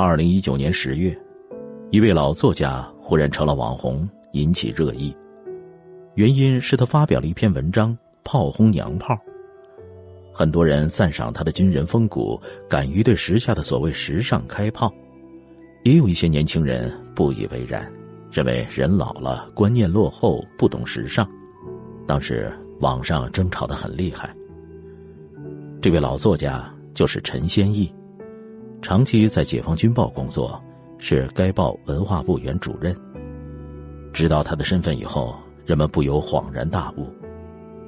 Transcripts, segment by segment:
二零一九年十月，一位老作家忽然成了网红，引起热议。原因是他发表了一篇文章，炮轰娘炮。很多人赞赏他的军人风骨，敢于对时下的所谓时尚开炮；也有一些年轻人不以为然，认为人老了，观念落后，不懂时尚。当时网上争吵的很厉害。这位老作家就是陈先义。长期在解放军报工作，是该报文化部原主任。知道他的身份以后，人们不由恍然大悟，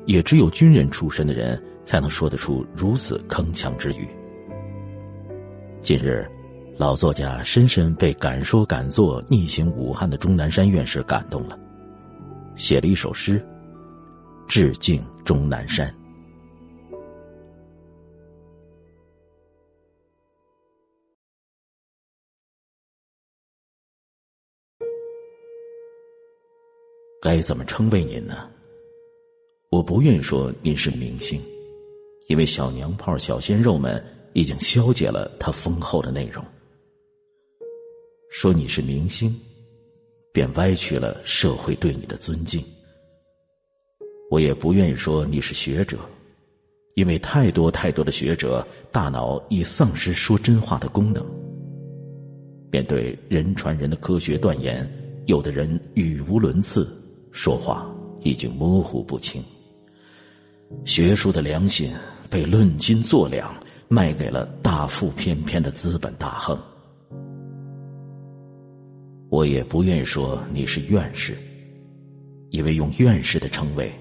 也只有军人出身的人才能说得出如此铿锵之语。近日，老作家深深被敢说敢做、逆行武汉的钟南山院士感动了，写了一首诗，致敬钟南山。该怎么称谓您呢？我不愿说您是明星，因为小娘炮、小鲜肉们已经消解了他丰厚的内容。说你是明星，便歪曲了社会对你的尊敬。我也不愿意说你是学者，因为太多太多的学者大脑已丧失说真话的功能。面对人传人的科学断言，有的人语无伦次。说话已经模糊不清，学术的良心被论斤作两卖给了大腹便便的资本大亨。我也不愿说你是院士，因为用院士的称谓，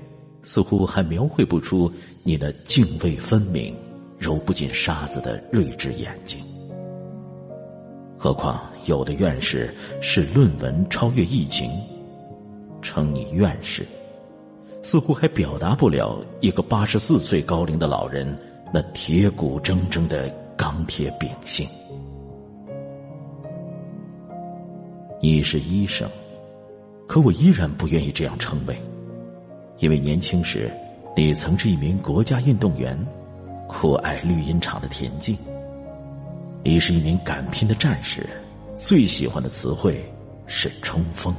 似乎还描绘不出你的泾渭分明、揉不进沙子的睿智眼睛。何况有的院士是论文超越疫情。称你院士，似乎还表达不了一个八十四岁高龄的老人那铁骨铮铮的钢铁秉性。你是医生，可我依然不愿意这样称谓，因为年轻时你曾是一名国家运动员，酷爱绿茵场的田径。你是一名敢拼的战士，最喜欢的词汇是冲锋。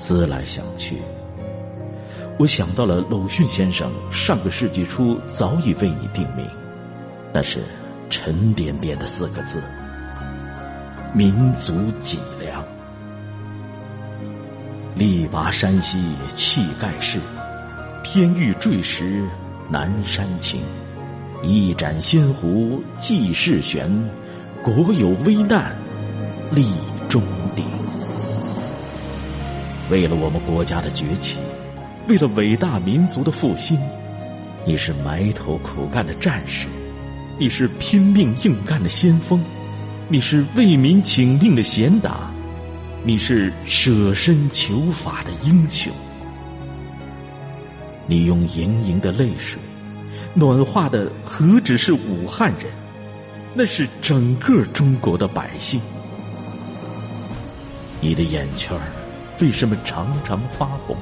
思来想去，我想到了鲁迅先生上个世纪初早已为你定名，那是沉甸甸的四个字：民族脊梁。力拔山兮气盖世，天欲坠时南山倾。一盏仙壶济世悬，国有危难立中鼎。为了我们国家的崛起，为了伟大民族的复兴，你是埋头苦干的战士，你是拼命硬干的先锋，你是为民请命的贤达，你是舍身求法的英雄。你用盈盈的泪水，暖化的何止是武汉人，那是整个中国的百姓。你的眼圈儿。为什么常常发红？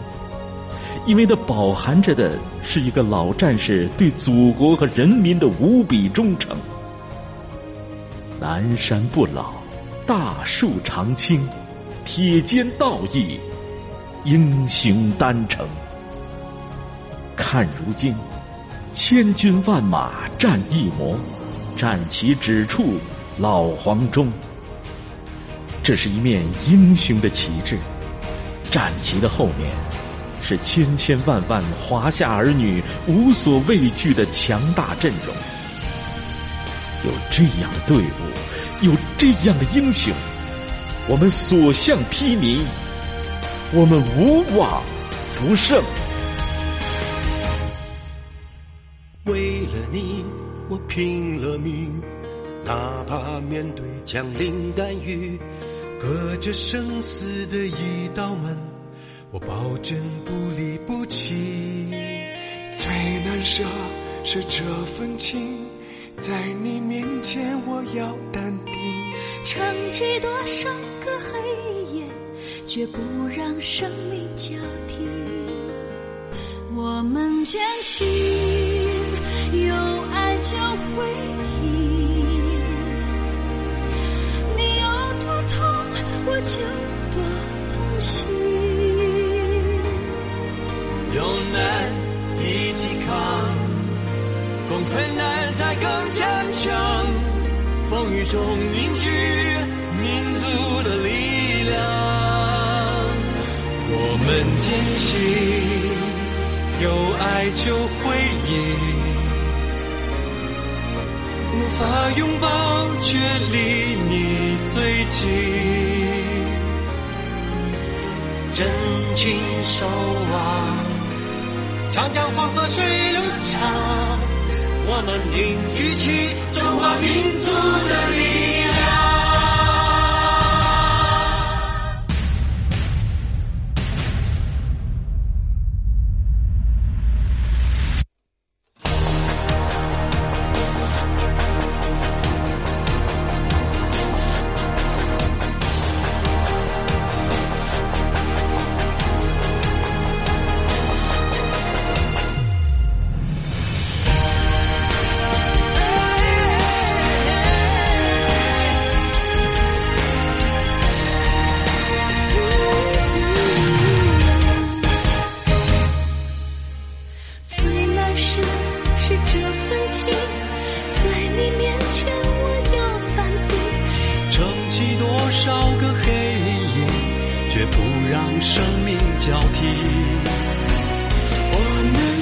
因为它饱含着的是一个老战士对祖国和人民的无比忠诚。南山不老，大树常青，铁肩道义，英雄丹城。看如今，千军万马战一模，战旗指处老黄忠。这是一面英雄的旗帜。战旗的后面，是千千万万华夏儿女无所畏惧的强大阵容。有这样的队伍，有这样的英雄，我们所向披靡，我们无往不胜。为了你，我拼了命，哪怕面对枪林弹雨。隔着生死的一道门，我保证不离不弃。最难舍是这份情，在你面前我要淡定。撑起多少个黑夜，绝不让生命交替。我们坚信，有我就多同行。有难一起扛，共困难才更坚强。风雨中凝聚民族的力量。我们坚信，有爱就会赢。无法拥抱，却离你最近。真情守望，长江黄河水流长，我们凝聚起中华民族的力量。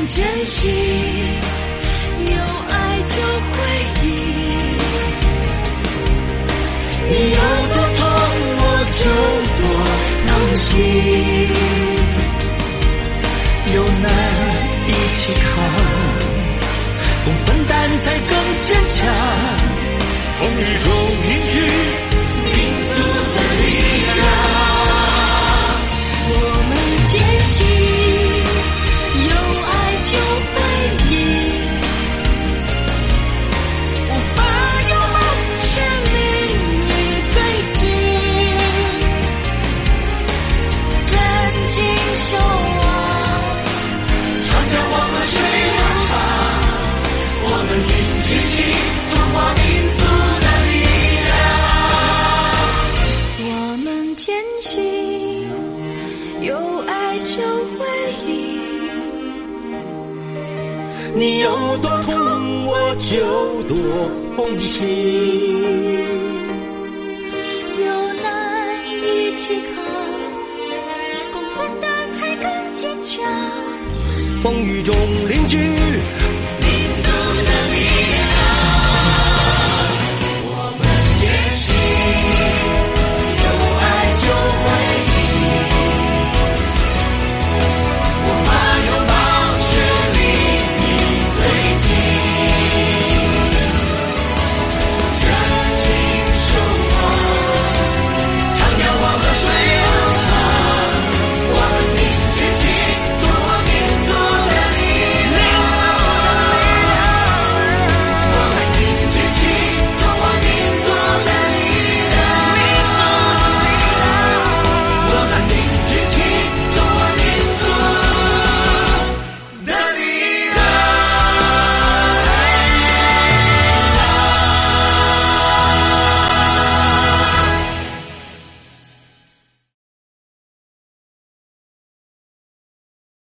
坚信，有爱就会赢。你有多痛，我就多同行。有难一起扛，共分担才更坚强。风雨中凝聚你有多痛，我就多痛心。